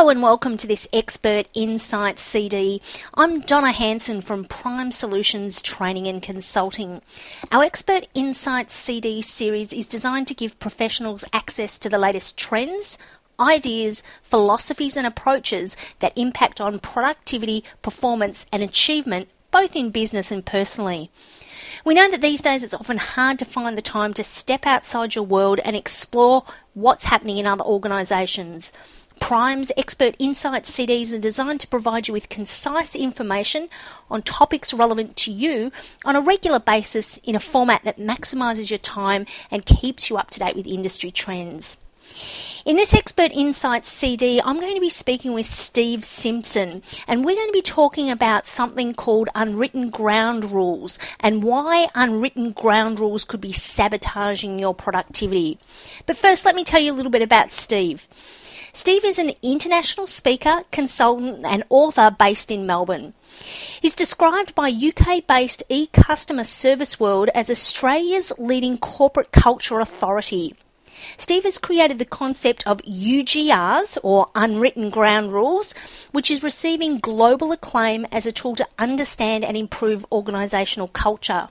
Hello and welcome to this Expert Insights CD. I'm Donna Hanson from Prime Solutions Training and Consulting. Our Expert Insights CD series is designed to give professionals access to the latest trends, ideas, philosophies and approaches that impact on productivity, performance and achievement both in business and personally. We know that these days it's often hard to find the time to step outside your world and explore what's happening in other organisations. Prime's Expert Insights CDs are designed to provide you with concise information on topics relevant to you on a regular basis in a format that maximises your time and keeps you up to date with industry trends. In this Expert Insights CD, I'm going to be speaking with Steve Simpson, and we're going to be talking about something called unwritten ground rules and why unwritten ground rules could be sabotaging your productivity. But first, let me tell you a little bit about Steve. Steve is an international speaker, consultant, and author based in Melbourne. He's described by UK based e customer service world as Australia's leading corporate culture authority. Steve has created the concept of UGRs, or Unwritten Ground Rules, which is receiving global acclaim as a tool to understand and improve organisational culture.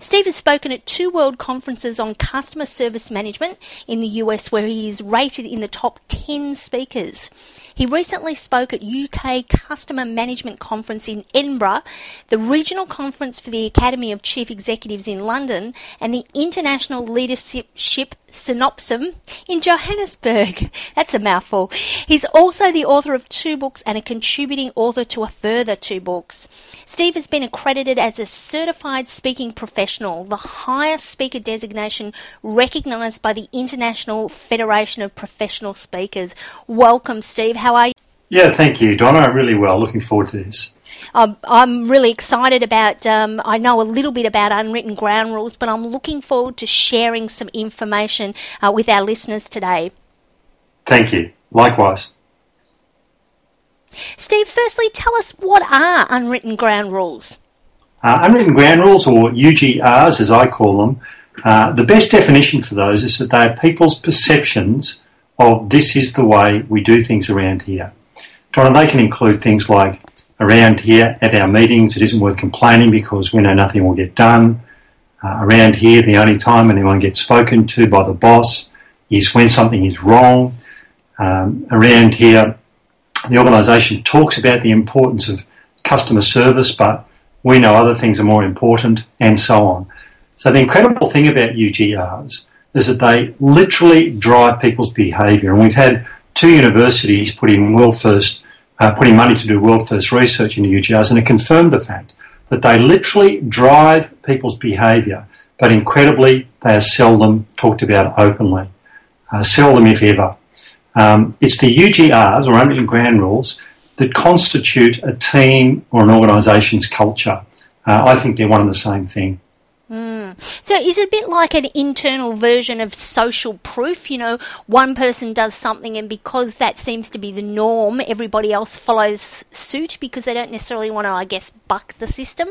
Steve has spoken at two world conferences on customer service management in the US, where he is rated in the top 10 speakers. He recently spoke at UK Customer Management Conference in Edinburgh, the regional conference for the Academy of Chief Executives in London, and the International Leadership Synopsum in Johannesburg. That's a mouthful. He's also the author of two books and a contributing author to a further two books. Steve has been accredited as a certified speaking professional, the highest speaker designation recognized by the International Federation of Professional Speakers. Welcome, Steve. How are you? Yeah, thank you, Donna. I'm really well. Looking forward to this. Um, I'm really excited about. Um, I know a little bit about unwritten ground rules, but I'm looking forward to sharing some information uh, with our listeners today. Thank you. Likewise. Steve, firstly, tell us what are unwritten ground rules? Uh, unwritten ground rules, or UGRs as I call them, uh, the best definition for those is that they are people's perceptions of this is the way we do things around here. Donna, they can include things like around here at our meetings, it isn't worth complaining because we know nothing will get done. Uh, around here, the only time anyone gets spoken to by the boss is when something is wrong. Um, around here, the organisation talks about the importance of customer service, but we know other things are more important, and so on. So the incredible thing about UGRs is that they literally drive people's behaviour, and we've had two universities put in world first, uh, putting money to do world first research into UGRs, and it confirmed the fact that they literally drive people's behaviour, but incredibly, they are seldom talked about openly, uh, seldom if ever. Um, it's the UGRs, or unwritten ground rules, that constitute a team or an organisation's culture. Uh, I think they're one and the same thing. So is it a bit like an internal version of social proof? You know, one person does something and because that seems to be the norm, everybody else follows suit because they don't necessarily want to, I guess, buck the system?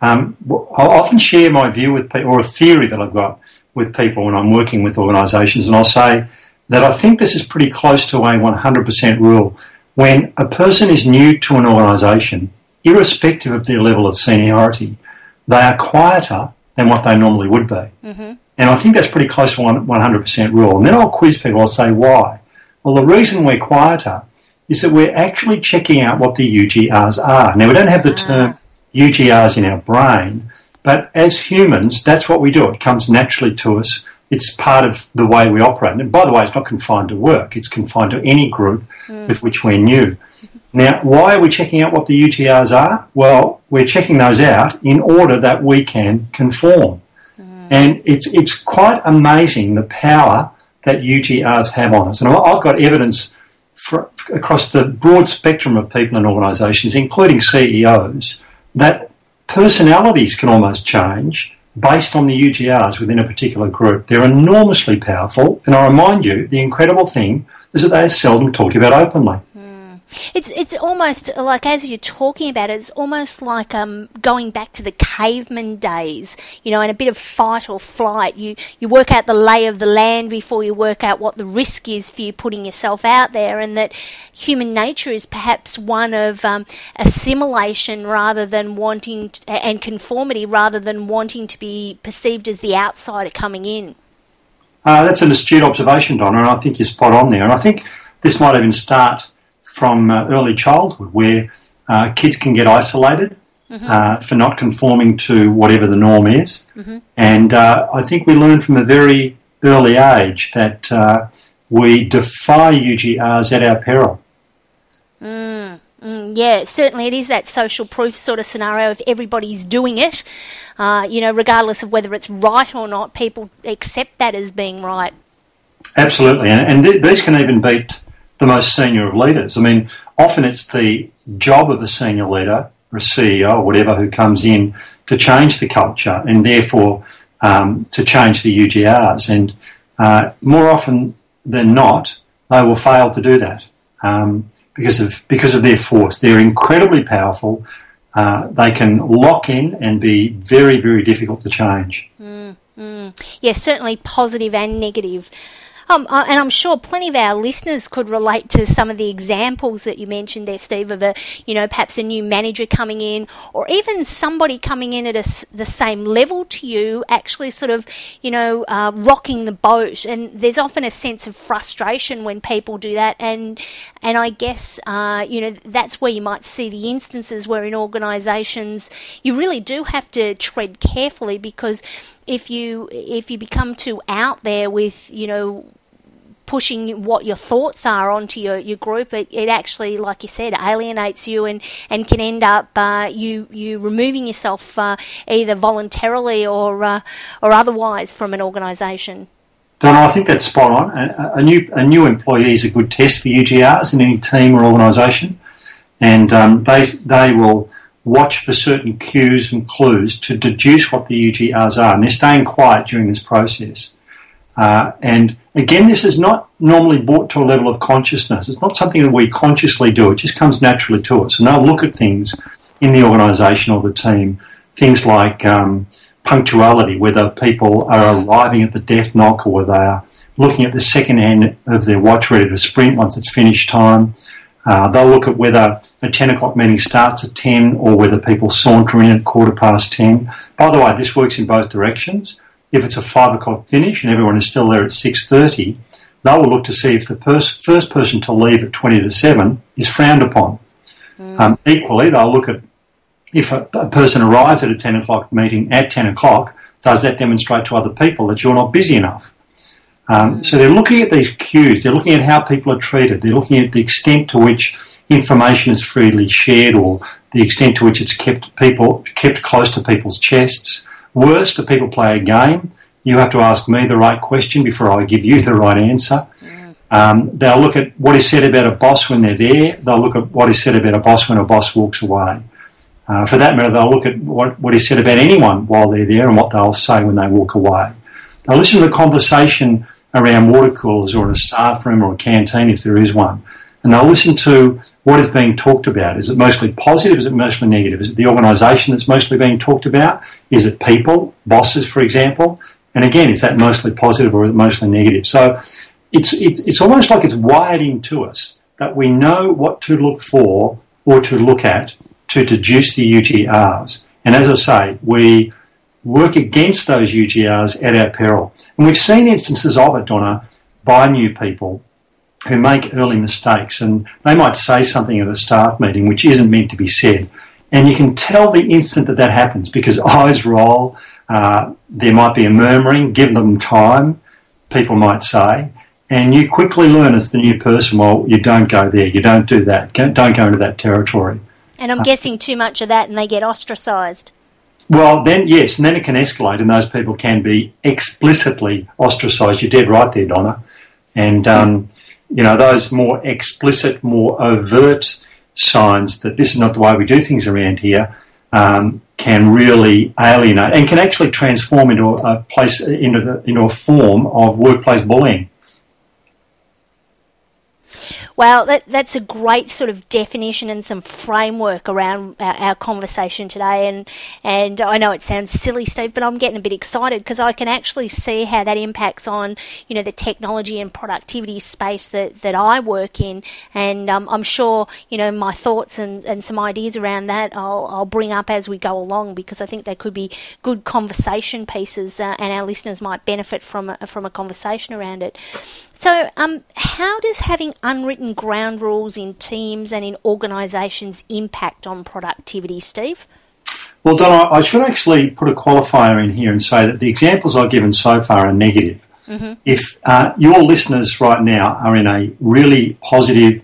Um, I'll often share my view with people, or a theory that I've got with people when I'm working with organisations, and I'll say that I think this is pretty close to a 100% rule. When a person is new to an organisation, irrespective of their level of seniority, they are quieter than what they normally would be. Mm-hmm. And I think that's pretty close to 100% rule. And then I'll quiz people, I'll say why. Well, the reason we're quieter is that we're actually checking out what the UGRs are. Now, we don't have the ah. term UGRs in our brain, but as humans, that's what we do. It comes naturally to us. It's part of the way we operate. And by the way, it's not confined to work, it's confined to any group mm. with which we're new. Now, why are we checking out what the UGRs are? Well, we're checking those out in order that we can conform. Mm. And it's, it's quite amazing the power that UGRs have on us. And I've got evidence for, across the broad spectrum of people and organisations, including CEOs, that personalities can almost change based on the UGRs within a particular group. They're enormously powerful. And I remind you, the incredible thing is that they are seldom talked about openly. It's it's almost like as you're talking about it, it's almost like um, going back to the caveman days, you know, and a bit of fight or flight. You you work out the lay of the land before you work out what the risk is for you putting yourself out there, and that human nature is perhaps one of um, assimilation rather than wanting to, and conformity rather than wanting to be perceived as the outsider coming in. Uh, that's an astute observation, Donna, and I think you're spot on there. And I think this might even start from uh, early childhood where uh, kids can get isolated mm-hmm. uh, for not conforming to whatever the norm is. Mm-hmm. And uh, I think we learn from a very early age that uh, we defy UGRs at our peril. Mm, mm, yeah, certainly it is that social proof sort of scenario. If everybody's doing it, uh, you know, regardless of whether it's right or not, people accept that as being right. Absolutely, and, and th- these can even beat the most senior of leaders. I mean, often it's the job of the senior leader or a CEO or whatever who comes in to change the culture and therefore um, to change the UGRs. And uh, more often than not, they will fail to do that um, because of because of their force. They're incredibly powerful. Uh, they can lock in and be very, very difficult to change. Mm, mm. Yes, certainly positive and negative. Um, uh, and I'm sure plenty of our listeners could relate to some of the examples that you mentioned there, Steve, of a, you know, perhaps a new manager coming in, or even somebody coming in at a, the same level to you, actually sort of, you know, uh, rocking the boat. And there's often a sense of frustration when people do that. And and I guess, uh, you know, that's where you might see the instances where in organisations you really do have to tread carefully because if you if you become too out there with you know pushing what your thoughts are onto your, your group, it, it actually, like you said, alienates you and, and can end up uh, you you removing yourself uh, either voluntarily or uh, or otherwise from an organisation. Donna, I think that's spot on. A, a, new a new employee is a good test for UGRs in any team or organisation, and um, they they will watch for certain cues and clues to deduce what the UGRs are, and they're staying quiet during this process. Uh, and again, this is not normally brought to a level of consciousness. It's not something that we consciously do. It just comes naturally to us. And they'll look at things in the organisation or the team, things like um, punctuality, whether people are arriving at the death knock or they are looking at the second hand of their watch ready to sprint once it's finished time. Uh, they'll look at whether a 10 o'clock meeting starts at 10 or whether people saunter in at quarter past 10. By the way, this works in both directions if it's a five o'clock finish and everyone is still there at six thirty, they will look to see if the pers- first person to leave at twenty to seven is frowned upon. Mm. Um, equally, they'll look at if a, a, person arrives at a ten o'clock meeting at ten o'clock, does that demonstrate to other people that you're not busy enough? Um. So they're looking at these cues. They're looking at how people are treated. They're looking at the extent to which information is freely shared, or the extent to which it's kept people kept close to people's chests. Worse, do people play a game? You have to ask me the right question before I give you the right answer. Um, they'll look at what is said about a boss when they're there. They'll look at what is said about a boss when a boss walks away. Uh, for that matter, they'll look at what, what is said about anyone while they're there and what they'll say when they walk away. They'll listen to the conversation around water coolers or in a staff room or a canteen if there is one. And they'll listen to what is being talked about? Is it mostly positive? Is it mostly negative? Is it the organisation that's mostly being talked about? Is it people, bosses, for example? And again, is that mostly positive or is it mostly negative? So it's, it's, it's almost like it's wired into us that we know what to look for or to look at to deduce the UGRs. And as I say, we work against those UGRs at our peril. And we've seen instances of it, Donna, by new people who make early mistakes and they might say something at a staff meeting which isn't meant to be said. And you can tell the instant that that happens because eyes roll, uh, there might be a murmuring, give them time, people might say. And you quickly learn as the new person, well, you don't go there, you don't do that, don't go into that territory. And I'm guessing too much of that and they get ostracised. Well, then, yes, and then it can escalate, and those people can be explicitly ostracised. You're dead right there, Donna. And um, you know, those more explicit, more overt signs that this is not the way we do things around here um, can really alienate and can actually transform into a place into the into a form of workplace bullying. Well, that, that's a great sort of definition and some framework around our, our, conversation today. And, and I know it sounds silly, Steve, but I'm getting a bit excited because I can actually see how that impacts on, you know, the technology and productivity space that, that I work in. And um, I'm sure, you know, my thoughts and, and some ideas around that I'll, I'll bring up as we go along because I think they could be good conversation pieces uh, and our listeners might benefit from a, from a conversation around it. So, um, how does having unwritten ground rules in teams and in organisations impact on productivity, Steve? Well, Don, I should actually put a qualifier in here and say that the examples I've given so far are negative. Mm-hmm. If uh, your listeners right now are in a really positive,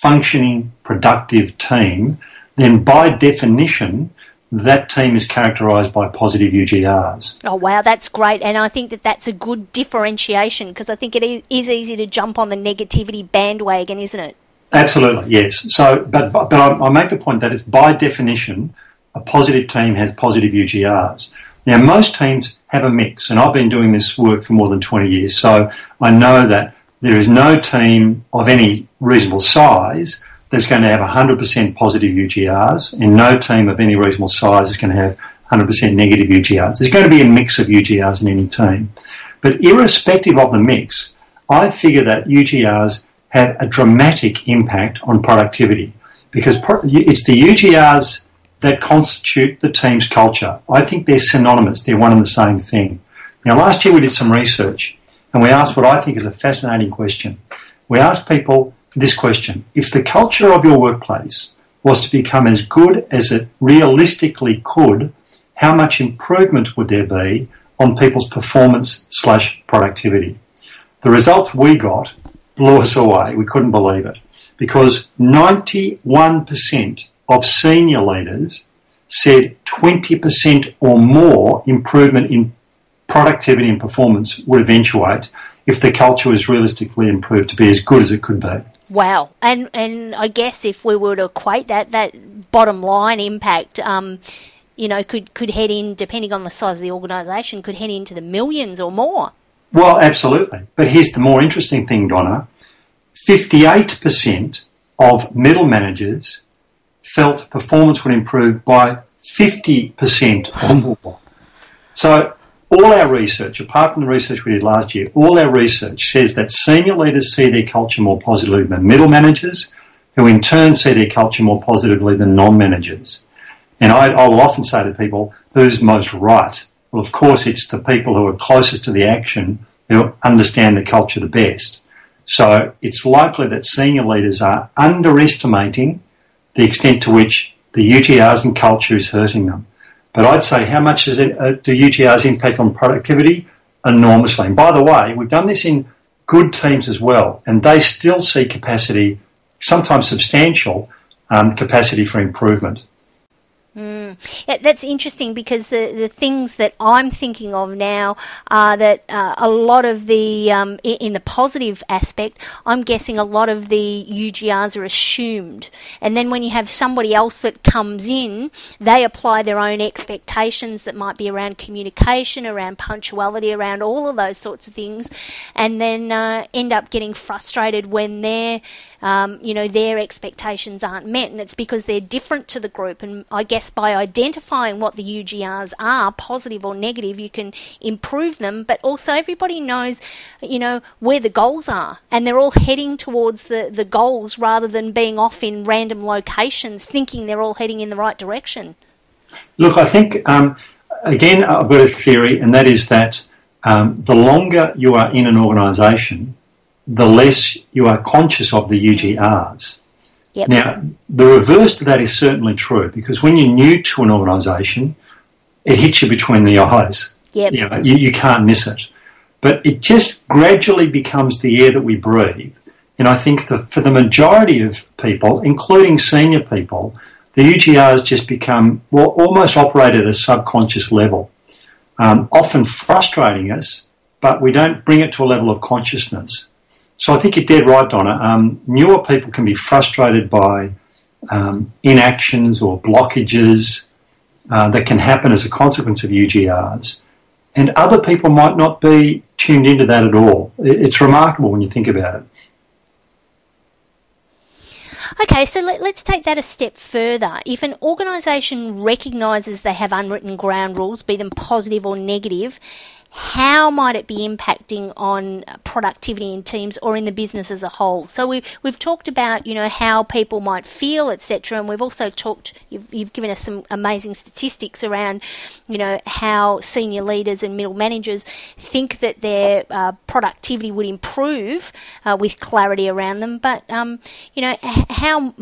functioning, productive team, then by definition, that team is characterised by positive UGRs. Oh wow, that's great, and I think that that's a good differentiation because I think it is easy to jump on the negativity bandwagon, isn't it? Absolutely, yes. So, but but, I, I make the point that it's by definition a positive team has positive UGRs. Now, most teams have a mix, and I've been doing this work for more than 20 years, so I know that there is no team of any reasonable size that's going to have 100% positive UGRs, and no team of any reasonable size is going to have 100% negative UGRs. There's going to be a mix of UGRs in any team. But irrespective of the mix, I figure that UGRs have a dramatic impact on productivity because it's the UGRs that constitute the team's culture. I think they're synonymous, they're one and the same thing. Now, last year we did some research and we asked what I think is a fascinating question. We asked people this question. If the culture of your workplace was to become as good as it realistically could, how much improvement would there be on people's performance slash productivity? The results we got blew us away. We couldn't believe it because 91% of senior leaders said 20% or more improvement in productivity and performance would eventuate if the culture was realistically improved to be as good as it could be. Wow, and and I guess if we were to equate that, that bottom line impact, um, you know, could could head in depending on the size of the organisation, could head into the millions or more. Well, absolutely. But here's the more interesting thing, Donna: fifty-eight percent of middle managers felt performance would improve by fifty percent or more. So all our research, apart from the research we did last year, all our research says that senior leaders see their culture more positively than middle managers, who in turn see their culture more positively than non-managers. And I, I will often say to people, who's most right? Well, of course, it's the people who are closest to the action who understand the culture the best. So it's likely that senior leaders are underestimating the extent to which the UGRs and culture is hurting them. But I'd say how much does it, uh, do UGRs impact on productivity? Enormously. And by the way, we've done this in good teams as well, and they still see capacity, sometimes substantial um, capacity for improvement. Mm. That's interesting because the, the things that I'm thinking of now are that uh, a lot of the, um, in the positive aspect, I'm guessing a lot of the UGRs are assumed. And then when you have somebody else that comes in, they apply their own expectations that might be around communication, around punctuality, around all of those sorts of things, and then uh, end up getting frustrated when they're um, you know, their expectations aren't met, and it's because they're different to the group. And I guess by identifying what the UGRs are, positive or negative, you can improve them. But also, everybody knows, you know, where the goals are, and they're all heading towards the the goals rather than being off in random locations, thinking they're all heading in the right direction. Look, I think um, again, I've got a theory, and that is that um, the longer you are in an organisation, the less you are conscious of the UGRs. Yep. Now, the reverse to that is certainly true because when you're new to an organisation, it hits you between the eyes. Yep. You, know, you, you can't miss it. But it just gradually becomes the air that we breathe. And I think that for the majority of people, including senior people, the UGRs just become well, almost operate at a subconscious level, um, often frustrating us, but we don't bring it to a level of consciousness. So I think you're dead right, Donna. Um, newer people can be frustrated by um, inactions or blockages uh, that can happen as a consequence of UGRs. And other people might not be tuned into that at all. It's remarkable when you think about it. Okay, so let, us take that a step further. If an organisation recognises they have unwritten ground rules, be them positive or negative, how might it be impacting on productivity in teams or in the business as a whole? So we, we've talked about, you know, how people might feel, etc., and we've also talked, you've, you've given us some amazing statistics around, you know, how senior leaders and middle managers think that their uh, productivity would improve uh, with clarity around them. But, um, you know, how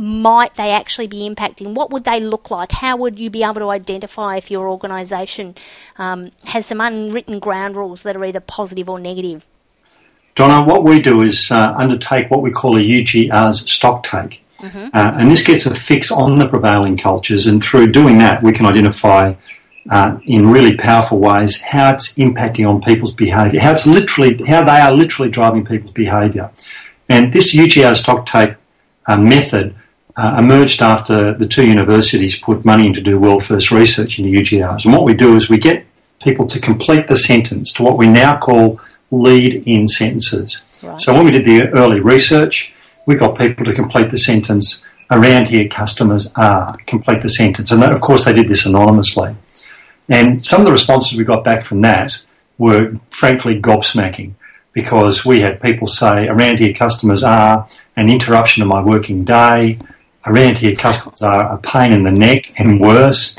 might they actually be impacting? What would they look like? How would you be able to identify if your organisation um, has some unwritten ground rules that are either positive or negative? Donna, what we do is uh, undertake what we call a UGR's stock take. Mm-hmm. Uh, and this gets a fix on the prevailing cultures, and through doing that, we can identify uh, in really powerful ways how it's impacting on people's behaviour, how it's literally, how they are literally driving people's behaviour. And this UGR stock take uh, method uh, emerged after the two universities put money in to do world first research into UGRs. And what we do is we get people to complete the sentence to what we now call lead in sentences. Right. So when we did the early research, we got people to complete the sentence around here customers are, complete the sentence. And of course they did this anonymously. And some of the responses we got back from that were frankly gobsmacking because we had people say around here customers are an interruption of my working day, around here customers are a pain in the neck and worse,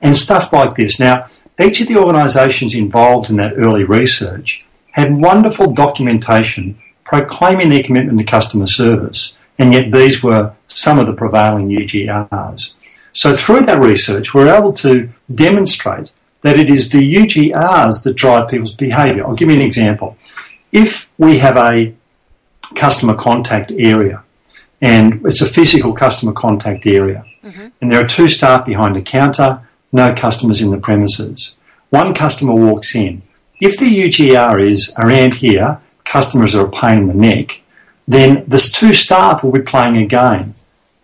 and stuff like this. Now, each of the organisations involved in that early research had wonderful documentation proclaiming their commitment to customer service, and yet these were some of the prevailing UGRs. So through that research, we're able to demonstrate that it is the UGRs that drive people's behaviour. I'll give you an example. If we have a customer contact area, and it's a physical customer contact area. Mm-hmm. And there are two staff behind a counter, no customers in the premises. One customer walks in. If the UGR is around here, customers are a pain in the neck, then this two staff will be playing a game.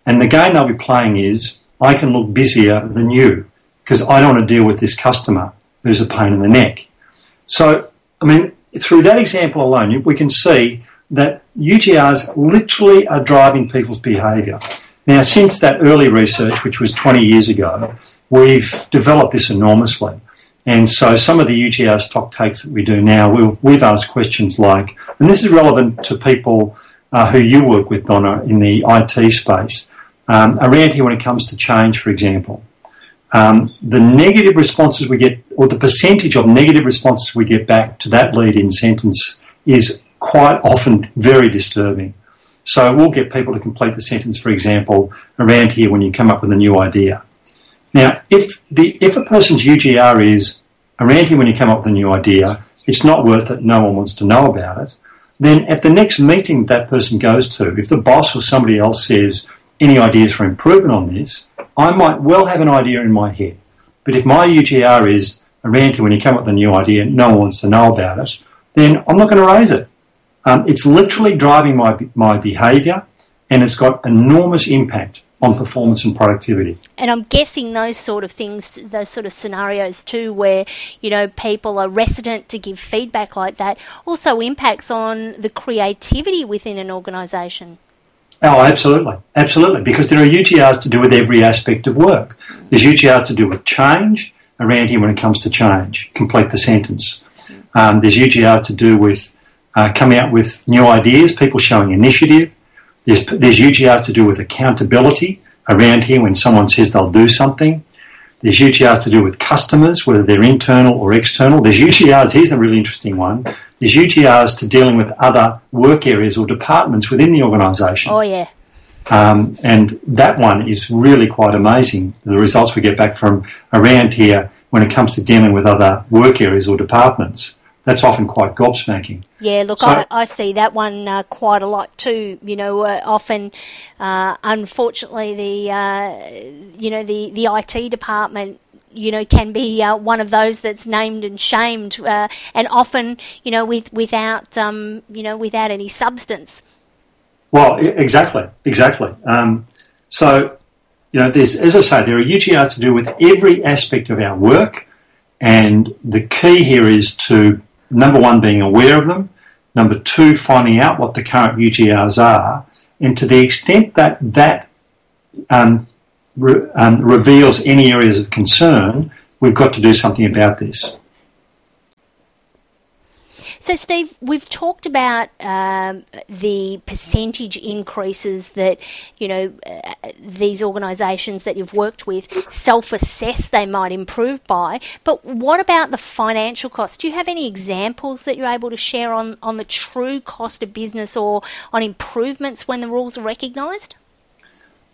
And the game they'll be playing is, I can look busier than you because I don't want to deal with this customer who's a pain in the neck. So, I mean, through that example alone, we can see that UGRs literally are driving people's behaviour. Now, since that early research, which was 20 years ago, we've developed this enormously. And so some of the UGR stock takes that we do now, we've, we've asked questions like, and this is relevant to people uh, who you work with, Donna, in the IT space, um, around here when it comes to change, for example. Um, the negative responses we get, or the percentage of negative responses we get back to that lead in sentence is quite often very disturbing. So we'll get people to complete the sentence, for example, around here when you come up with a new idea. Now, if the if a person's UGR is around here when you come up with a new idea, it's not worth it, no one wants to know about it, then at the next meeting that person goes to, if the boss or somebody else says, any ideas for improvement on this, I might well have an idea in my head. But if my UGR is around here when you come up with a new idea, no one wants to know about it, then I'm not going to raise it. Um, it's literally driving my, my behaviour and it's got enormous impact on performance and productivity. And I'm guessing those sort of things, those sort of scenarios too, where you know people are resident to give feedback like that, also impacts on the creativity within an organisation. Oh, absolutely, absolutely, because there are UGRs to do with every aspect of work. There's UGR to do with change around here when it comes to change. Complete the sentence. Um, there's UGR to do with uh, coming out with new ideas, people showing initiative. There's, there's UGR to do with accountability around here when someone says they'll do something. There's UGRs to do with customers, whether they're internal or external. There's UGRs, here's a really interesting one. There's UGRs to dealing with other work areas or departments within the organisation. Oh, yeah. Um, and that one is really quite amazing. The results we get back from around here when it comes to dealing with other work areas or departments that's often quite gobsmacking. Yeah, look, so, I, I, see that one uh, quite a lot too. You know, uh, often, uh, unfortunately, the uh, you know the the IT department you know can be uh, one of those that's named and shamed, uh, and often you know with without um, you know without any substance. Well, exactly, exactly. Um, so you know, there's as I say, there are UGR to do with every aspect of our work, and the key here is to number one, being aware of them. Number two, finding out what the current UGRs are. And to the extent that that um, re- um, reveals any areas of concern, we've got to do something about this. So, Steve, we've talked about um, the percentage increases that you know uh, these organisations that you've worked with self-assess they might improve by. But what about the financial cost? Do you have any examples that you're able to share on on the true cost of business or on improvements when the rules are recognised?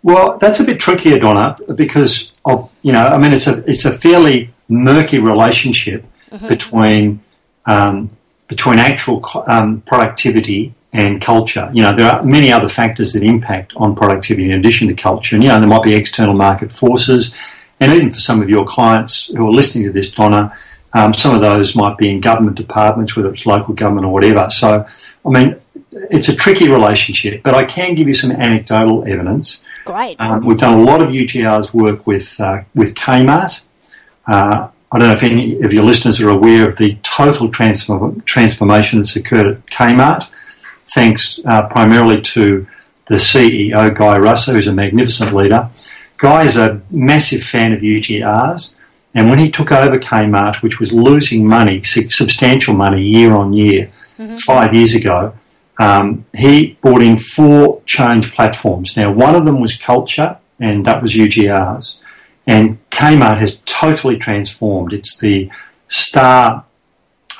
Well, that's a bit trickier, Donna, because of you know, I mean, it's a it's a fairly murky relationship mm-hmm. between um, between actual um, productivity and culture. You know, there are many other factors that impact on productivity in addition to culture. And, you know, there might be external market forces. And even for some of your clients who are listening to this, Donna, um, some of those might be in government departments, whether it's local government or whatever. So, I mean, it's a tricky relationship, but I can give you some anecdotal evidence. Great. Um, we've done a lot of UGR's work with uh, with Kmart. Uh, I don't know if any of your listeners are aware of the total transform- transformation that's occurred at Kmart, thanks uh, primarily to the CEO, Guy Russo, who's a magnificent leader. Guy is a massive fan of UGRs, and when he took over Kmart, which was losing money, substantial money year on year, mm-hmm. five years ago, um, he brought in four change platforms. Now, one of them was culture, and that was UGRs. And Kmart has totally transformed. It's the star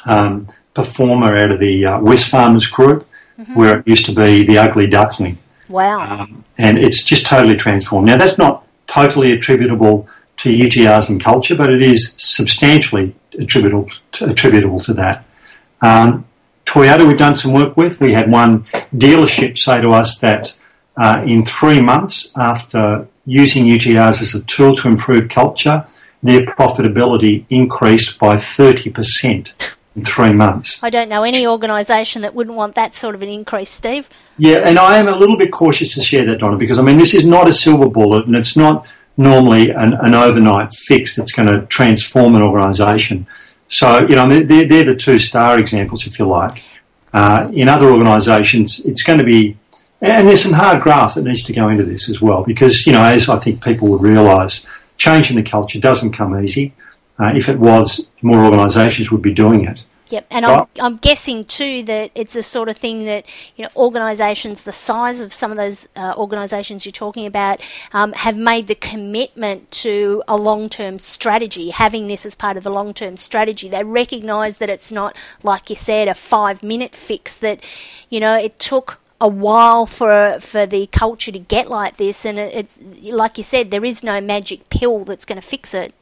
um, performer out of the uh, Wesfarmers Group, mm-hmm. where it used to be the ugly duckling. Wow. Um, and it's just totally transformed. Now, that's not totally attributable to UGRs and culture, but it is substantially attributable to, attributable to that. Um, Toyota, we've done some work with. We had one dealership say to us that uh, in three months after using UGRs as a tool to improve culture, their profitability increased by 30% in three months. I don't know any organisation that wouldn't want that sort of an increase, Steve. Yeah, and I am a little bit cautious to share that, Donna, because I mean, this is not a silver bullet and it's not normally an, an overnight fix that's going to transform an organisation. So, you know, they're, they're the two star examples, if you like. Uh, in other organisations, it's going to be and there's some hard graft that needs to go into this as well, because, you know, as I think people would realise, changing the culture doesn't come easy. Uh, if it was, more organisations would be doing it. Yep, and I'm, I'm, guessing too that it's the sort of thing that you know organisations the size of some of those uh, organisations you're talking about um, have made the commitment to a long-term strategy, having this as part of the long-term strategy. They recognise that it's not like you said a five-minute fix. That you know it took a while for for the culture to get like this, and it's like you said, there is no magic pill that's going to fix it.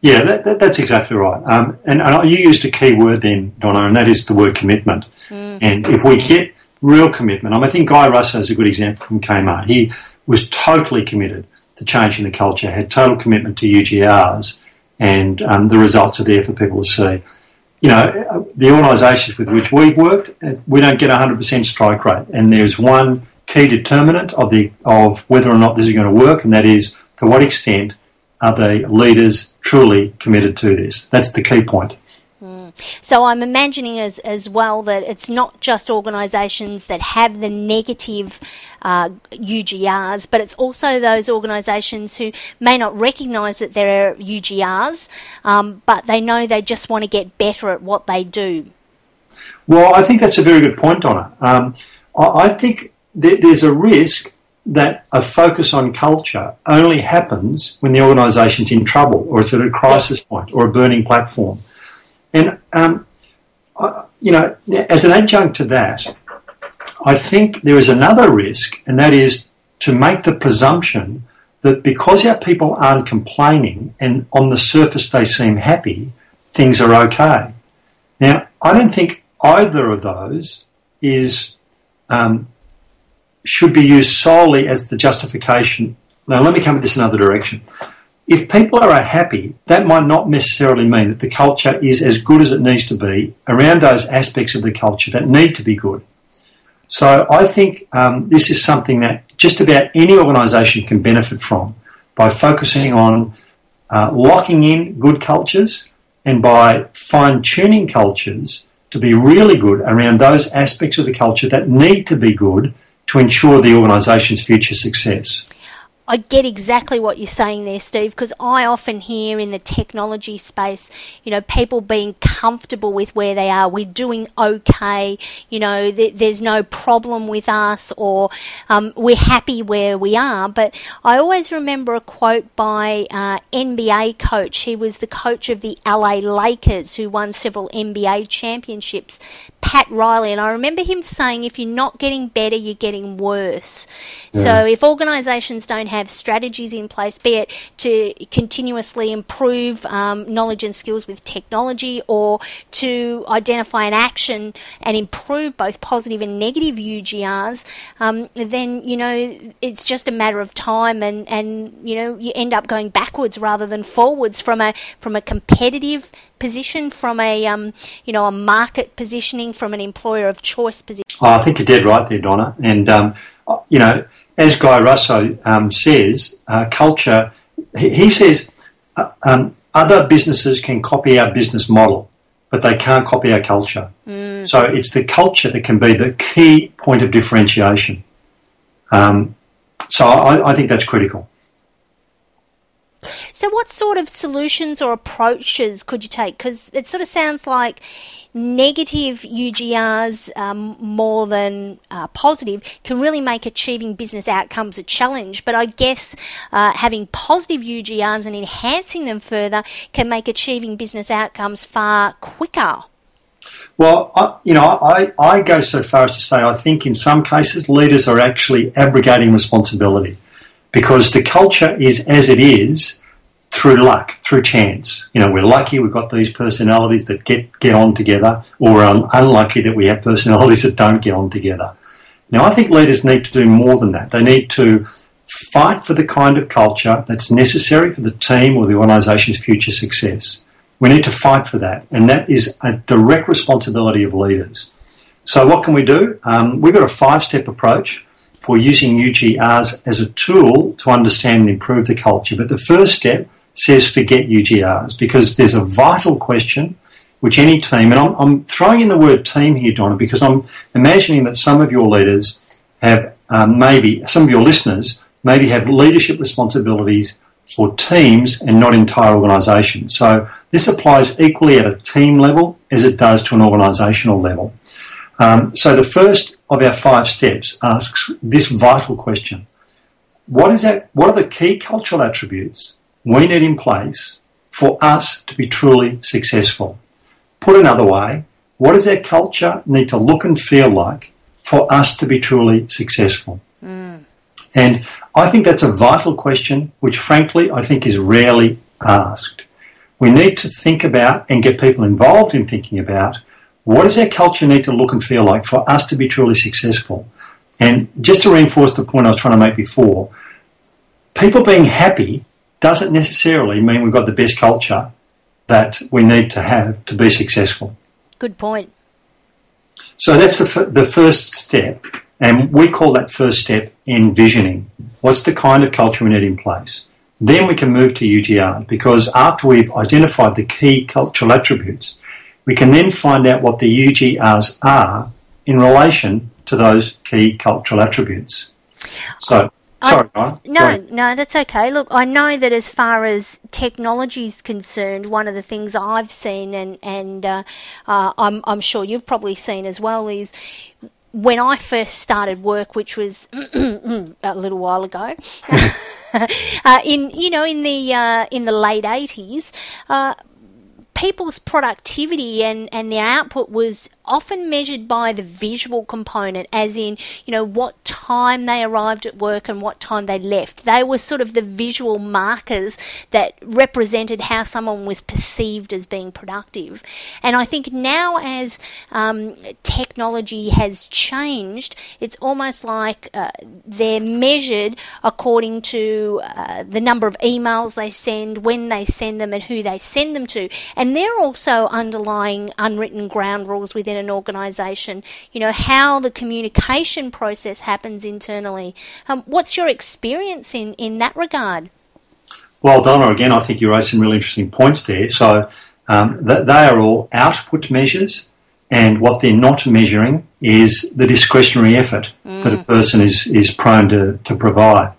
Yeah, that, that, that's exactly right. Um, and, and, you used a key word then, Donna, and that is the word commitment. Mm. And if we get real commitment, I, mean, I think Guy Russo is a good example from Kmart. He was totally committed to changing the culture, had total commitment to UGRs, and um, the results are there for people to see you know, the organisations with which we've worked, we don't get 100% strike rate. And there's one key determinant of the of whether or not this is going to work, and that is to what extent are the leaders truly committed to this. That's the key point. So I'm imagining as, as well that it's not just organisations that have the negative uh, UGRs, but it's also those organisations who may not recognise that there are UGRs, um, but they know they just want to get better at what they do. Well, I think that's a very good point, Donna. Um, I, I, think th- there's a risk that a focus on culture only happens when the organisation's in trouble or it's at a crisis point or a burning platform. And, um, I, you know, as an adjunct to that, I think there is another risk, and that is to make the presumption that because our people aren't complaining and on the surface they seem happy, things are okay. Now, I don't think either of those is um, should be used solely as the justification. Now, let me come at this another direction if people are happy, that might not necessarily mean that the culture is as good as it needs to be around those aspects of the culture that need to be good. So I think um, this is something that just about any organisation can benefit from by focusing on uh, locking in good cultures and by fine tuning cultures to be really good around those aspects of the culture that need to be good to ensure the organisation's future success. I get exactly what you're saying there, Steve, because I often hear in the technology space, you know, people being comfortable with where they are. We're doing okay, you know, th- there's no problem with us, or um, we're happy where we are. But I always remember a quote by uh, NBA coach. He was the coach of the LA Lakers, who won several NBA championships, Pat Riley. And I remember him saying, if you're not getting better, you're getting worse. So if organisations don't have have strategies in place, be it to continuously improve um, knowledge and skills with technology or to identify an action and improve both positive and negative UGRs, um, then, you know, it's just a matter of time and, and, you know, you end up going backwards rather than forwards from a, from a competitive position, from a um, you know a market positioning, from an employer of choice position? Oh, I think you're dead right there, Donna. And um, you know, as Guy Russo um, says, uh, culture, he, he says uh, um, other businesses can copy our business model, but they can't copy our culture. Mm. So it's the culture that can be the key point of differentiation. Um, so I, I think that's critical. So, what sort of solutions or approaches could you take? Because it sort of sounds like negative UGRs um, more than uh, positive can really make achieving business outcomes a challenge. But I guess uh, having positive UGRs and enhancing them further can make achieving business outcomes far quicker. Well, I, you know, I, I go so far as to say I think in some cases leaders are actually abrogating responsibility because the culture is as it is through luck, through chance. You know, we're lucky we've got these personalities that get, get on together, or we're unlucky that we have personalities that don't get on together. Now, I think leaders need to do more than that. They need to fight for the kind of culture that's necessary for the team or the organisation's future success. We need to fight for that, and that is a direct responsibility of leaders. So, what can we do? Um, we've got a five step approach for using UGRs as a tool to understand and improve the culture. But the first step says forget UGRs because there's a vital question which any team, and I'm, I'm throwing in the word team here, Donna, because I'm imagining that some of your leaders have um, maybe, some of your listeners maybe have leadership responsibilities for teams and not entire organisations. So this applies equally at a team level as it does to an organisational level. Um, so the first of our five steps asks this vital question. What is that, what are the key cultural attributes we need in place for us to be truly successful. Put another way, what does our culture need to look and feel like for us to be truly successful? Mm. And I think that's a vital question, which frankly I think is rarely asked. We need to think about and get people involved in thinking about what does our culture need to look and feel like for us to be truly successful? And just to reinforce the point I was trying to make before, people being happy doesn't necessarily mean we've got the best culture that we need to have to be successful. Good point. So that's the, f- the first step, and we call that first step envisioning. What's the kind of culture we need in place? Then we can move to UGR because after we've identified the key cultural attributes, we can then find out what the UGRs are in relation to those key cultural attributes. So Sorry, I, no, no, that's okay. Look, I know that as far as technology is concerned, one of the things I've seen, and and uh, uh, I'm I'm sure you've probably seen as well, is when I first started work, which was a little while ago, uh, in you know in the uh, in the late eighties, uh, people's productivity and, and their output was often measured by the visual component, as in, you know, what time they arrived at work and what time they left. They were sort of the visual markers that represented how someone was perceived as being productive. And I think now, as um, technology has changed, it's almost like uh, they're measured according to uh, the number of emails they send, when they send them, and who they send them to. And there are also underlying unwritten ground rules within an organisation, you know, how the communication process happens internally. Um, what's your experience in, in that regard? Well, Donna, again, I think you raised some really interesting points there. So um, th- they are all output measures. and what they're not measuring is the discretionary effort mm. that a person is, is prone to, to provide.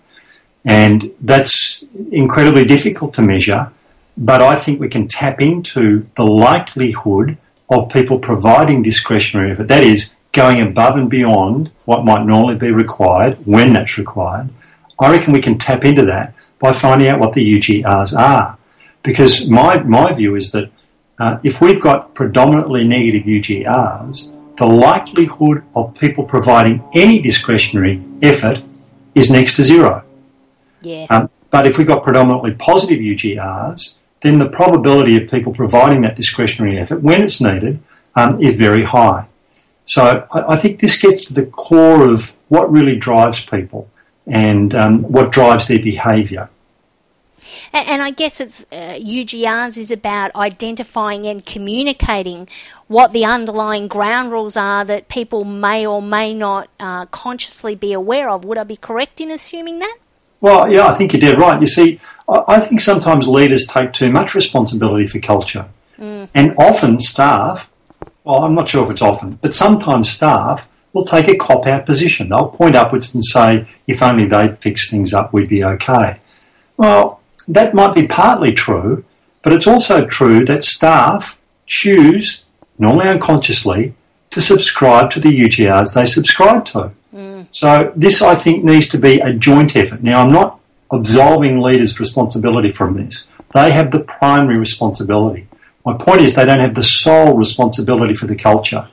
And that's incredibly difficult to measure, but I think we can tap into the likelihood of people providing discretionary effort. That is, going above and beyond what might normally be required when that's required. I reckon we can tap into that by finding out what the UGRs are. Because my, my view is that uh, if we've got predominantly negative UGRs, the likelihood of people providing any discretionary effort is next to zero. Yeah. Um, but if we've got predominantly positive UGRs, then the probability of people providing that discretionary effort when it's needed um, is very high. So I, I, think this gets to the core of what really drives people and um, what drives their behaviour. And, and, I guess it's uh, UGRs is about identifying and communicating what the underlying ground rules are that people may or may not uh, consciously be aware of. Would I be correct in assuming that? Well, yeah, I think you're dead right. You see, I, think sometimes leaders take too much responsibility for culture. Mm. And often staff, well, I'm not sure if it's often, but sometimes staff will take a cop out position. They'll point upwards and say, if only they'd fix things up, we'd be okay. Well, that might be partly true, but it's also true that staff choose, normally unconsciously, to subscribe to the UGRs they subscribe to. Mm. So this, I think, needs to be a joint effort. Now, I'm not absolving leaders' responsibility from this. They have the primary responsibility. My point is they don't have the sole responsibility for the culture.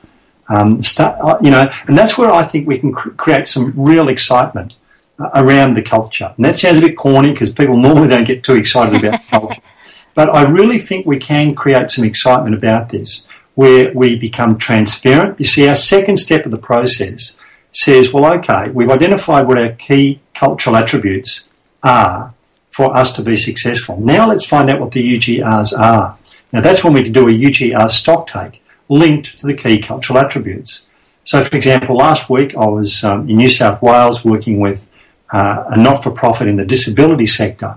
Um, start, uh, you know, and that's where I think we can cr- create some real excitement uh, around the culture. And that sounds a bit corny because people normally don't get too excited about culture. But I really think we can create some excitement about this where we become transparent. You see, our second step of the process says, well, okay, we've identified what our key cultural attributes are for us to be successful. Now let's find out what the UGRs are. Now that's when we can do a UGR stock take linked to the key cultural attributes. So, for example, last week I was um, in New South Wales working with uh, a not-for-profit in the disability sector,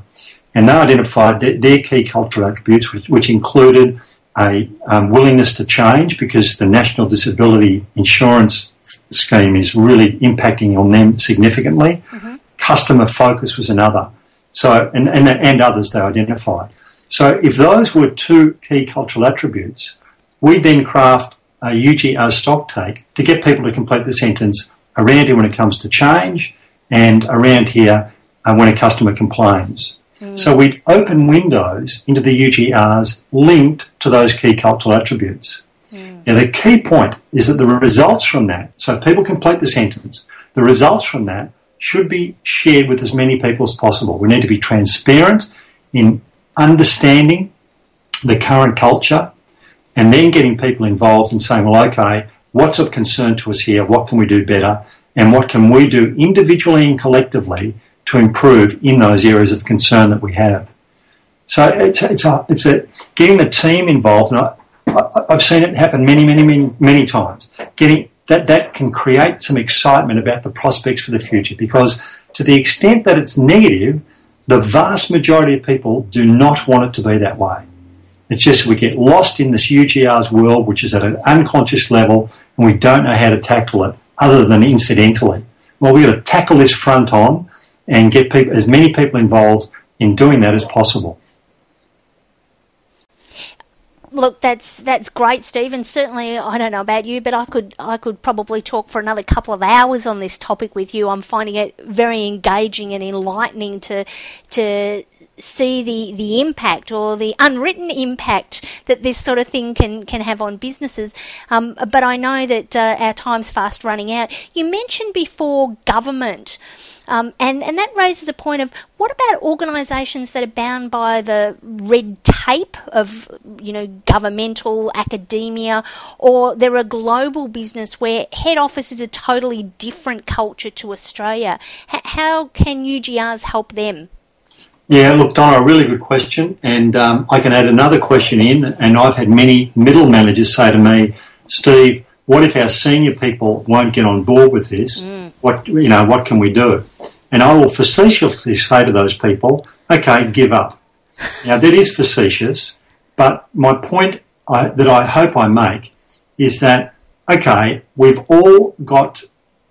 and they identified th- their key cultural attributes, which, which included a um, willingness to change because the National Disability Insurance Scheme is really impacting on them significantly. Mm-hmm. Customer focus was another. So, and, and, and others they identified. So, if those were two key cultural attributes, we then craft a UGR stock take to get people to complete the sentence around here when it comes to change and around here uh, when a customer complains. Mm. So we'd open windows into the UGRs linked to those key cultural attributes. Mm. Now the key point is that the results from that, so people complete the sentence, the results from that should be shared with as many people as possible. We need to be transparent in understanding the current culture and then getting people involved and saying, well, okay, what's of concern to us here? What can we do better? And what can we do individually and collectively to improve in those areas of concern that we have? So it's, it's, a, it's a, getting the team involved. And I, have seen it happen many, many, many, many times. Getting that, that can create some excitement about the prospects for the future because to the extent that it's negative, the vast majority of people do not want it to be that way. It's just we get lost in this UGR's world, which is at an unconscious level, and we don't know how to tackle it other than incidentally. Well, we've got to tackle this front on and get people, as many people involved in doing that as possible. Look, that's that's great, Steve, and certainly I don't know about you, but I could I could probably talk for another couple of hours on this topic with you. I'm finding it very engaging and enlightening to to see the, the impact or the unwritten impact that this sort of thing can, can have on businesses. Um, but I know that uh, our time's fast running out. You mentioned before government. Um, and, and that raises a point of what about organisations that are bound by the red tape of, you know, governmental, academia, or they're a global business where head office is a totally different culture to Australia? H- how can UGRs help them? Yeah, look, Donna, a really good question. And um, I can add another question in. And I've had many middle managers say to me, Steve, what if our senior people won't get on board with this? Mm. What, you know, what can we do? And I will facetiously say to those people, okay, give up. Now, that is facetious, but my point I, that I hope I make is that okay, we've all got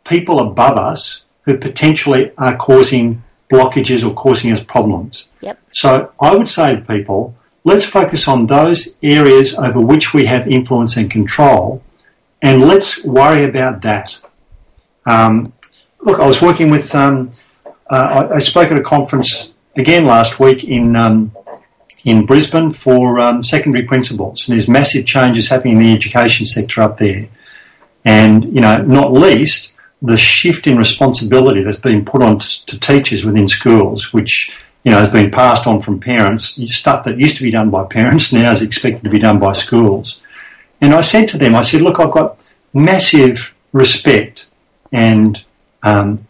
people above us who potentially are causing blockages or causing us problems. Yep. So I would say to people, let's focus on those areas over which we have influence and control, and let's worry about that. Um, look, I was working with, um, uh, I, I, spoke at a conference again last week in um, in Brisbane for um, secondary principals, and there's massive changes happening in the education sector up there, and you know, not least the shift in responsibility that's been put on to, to teachers within schools, which you know has been passed on from parents. Stuff that used to be done by parents now is expected to be done by schools. And I said to them, I said, look, I've got massive respect and um,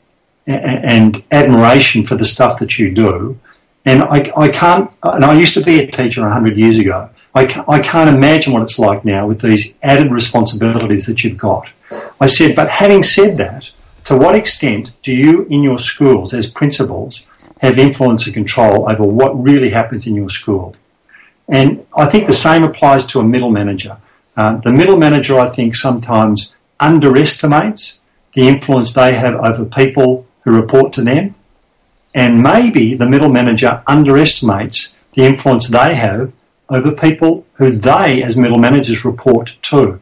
and admiration for the stuff that you do. And I, I can't, and I used to be a teacher 100 years ago. I, I can't imagine what it's like now with these added responsibilities that you've got. I said, but having said that, to what extent do you in your schools as principals have influence and control over what really happens in your school? And I think the same applies to a middle manager. Uh, the middle manager, I think, sometimes underestimates the influence they have over people who report to them. And maybe the middle manager underestimates the influence they have over people who they, as middle managers, report to.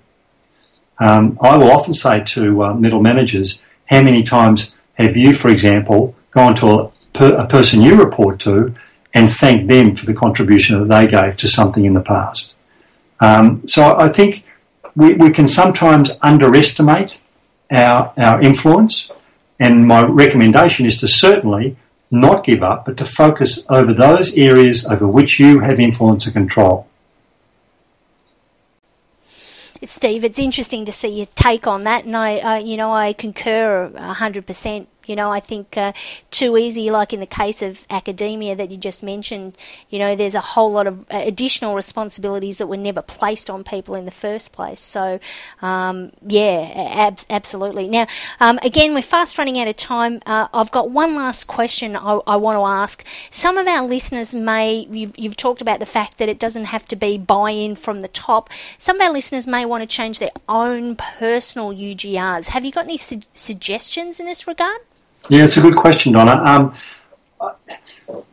Um, I will often say to uh, middle managers, how many times have you, for example, gone to a, per, a person you report to and thanked them for the contribution that they gave to something in the past? Um, so I think we, we can sometimes underestimate our, our influence, and my recommendation is to certainly not give up, but to focus over those areas over which you have influence and control. Steve, it's interesting to see your take on that, and I, I you know, I concur hundred percent you know, I think uh, too easy, like in the case of academia that you just mentioned, you know, there's a whole lot of uh, additional responsibilities that were never placed on people in the first place. So, um, yeah, ab- absolutely. Now, um, again, we're fast running out of time. Uh, I've got one last question I, I, want to ask. Some of our listeners may, you've, you've talked about the fact that it doesn't have to be buy in from the top. Some of our listeners may want to change their own personal UGRs. Have you got any su- suggestions in this regard? Yeah, it's a good question, Donna. Um,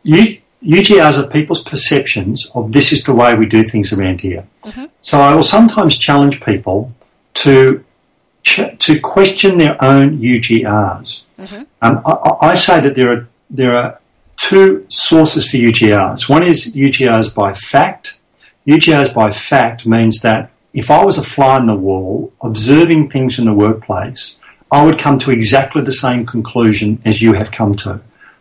you, UGRs are people's perceptions of this is the way we do things around here. Mm-hmm. So I will sometimes challenge people to ch- to question their own UGRs. Mm-hmm. Um, I, I, say that there are there are two sources for UGRs. One is UGRs by fact. UGRs by fact means that if I was a fly in the wall observing things in the workplace, I would come to exactly the same conclusion as you have come to.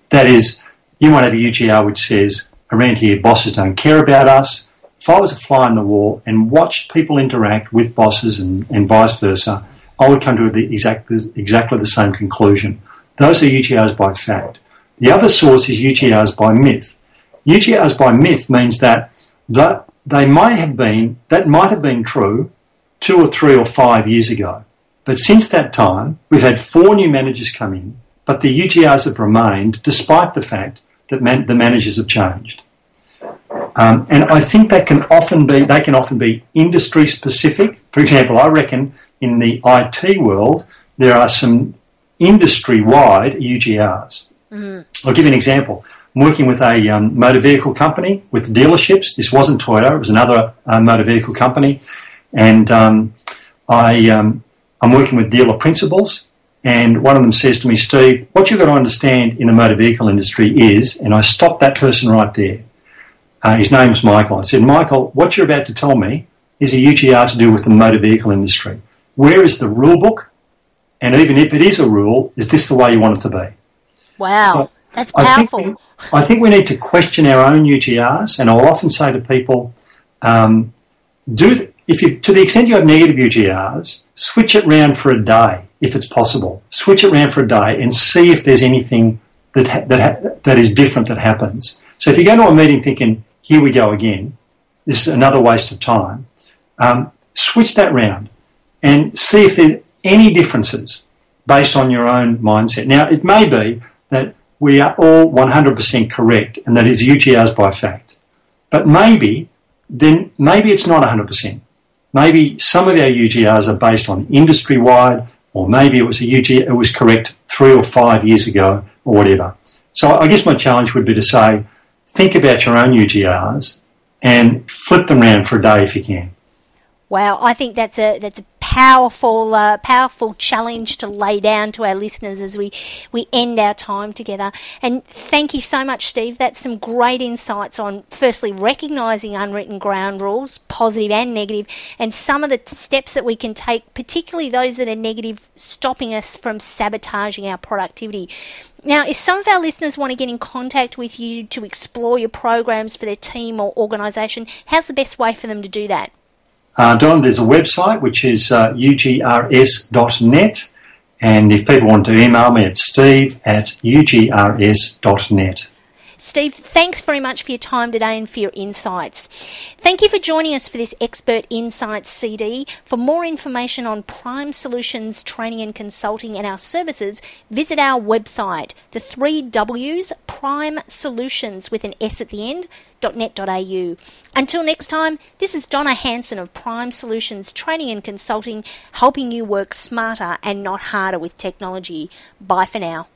That is, you might have a UGR which says, around here, bosses don't care about us. If I was a fly in the wall and watched people interact with bosses and, and vice versa, I would come to the exact, exactly the same conclusion. Those are UGRs by fact. The other source is UGRs by myth. UGRs by myth means that, that they might have been, that might have been true two or three or five years ago. But since that time, we've had four new managers come in, but the UGRs have remained despite the fact that man- the managers have changed. Um, and I think that can often be they can often be industry specific. For example, I reckon in the IT world there are some industry wide UGRs. Mm. I'll give you an example. I'm working with a um, motor vehicle company with dealerships. This wasn't Toyota; it was another uh, motor vehicle company, and um, I um, I'm working with dealer principals, and one of them says to me, Steve, what you've got to understand in the motor vehicle industry is, and I stopped that person right there. Uh, his name's Michael. I said, Michael, what you're about to tell me is a UGR to do with the motor vehicle industry. Where is the rule book? And even if it is a rule, is this the way you want it to be? Wow, so that's powerful. I think, we, I think, we, need to question our own UGRs, and I'll often say to people, um, do if you, to the extent you have negative UGRs, switch it round for a day if it's possible. Switch it round for a day and see if there's anything that ha- that ha- that is different that happens. So if you go to a meeting thinking, "Here we go again," this is another waste of time. Um, switch that round and see if there's any differences based on your own mindset. Now, it may be that we are all 100% correct and that is UGRs by fact, but maybe then maybe it's not 100%. Maybe some of our UGRs are based on industry wide, or maybe it was a UG, it was correct three or five years ago, or whatever. So I guess my challenge would be to say, think about your own UGRs and flip them around for a day if you can. Wow, I think that's a that's a powerful uh, powerful challenge to lay down to our listeners as we we end our time together. And thank you so much, Steve. That's some great insights on firstly recognizing unwritten ground rules, positive and negative, and some of the steps that we can take, particularly those that are negative, stopping us from sabotaging our productivity. Now, if some of our listeners want to get in contact with you to explore your programs for their team or organisation, how's the best way for them to do that? Uh, Don, there's a website which is uh, ugrs.net, and if people want to email me, it's steve at ugrs.net. Steve, thanks very much for your time today and for your insights. Thank you for joining us for this Expert Insights CD. For more information on Prime Solutions Training and Consulting and our services, visit our website, the three W's, Prime Solutions with an S at the end, .net.au. Until next time, this is Donna Hanson of Prime Solutions Training and Consulting, helping you work smarter and not harder with technology. Bye for now.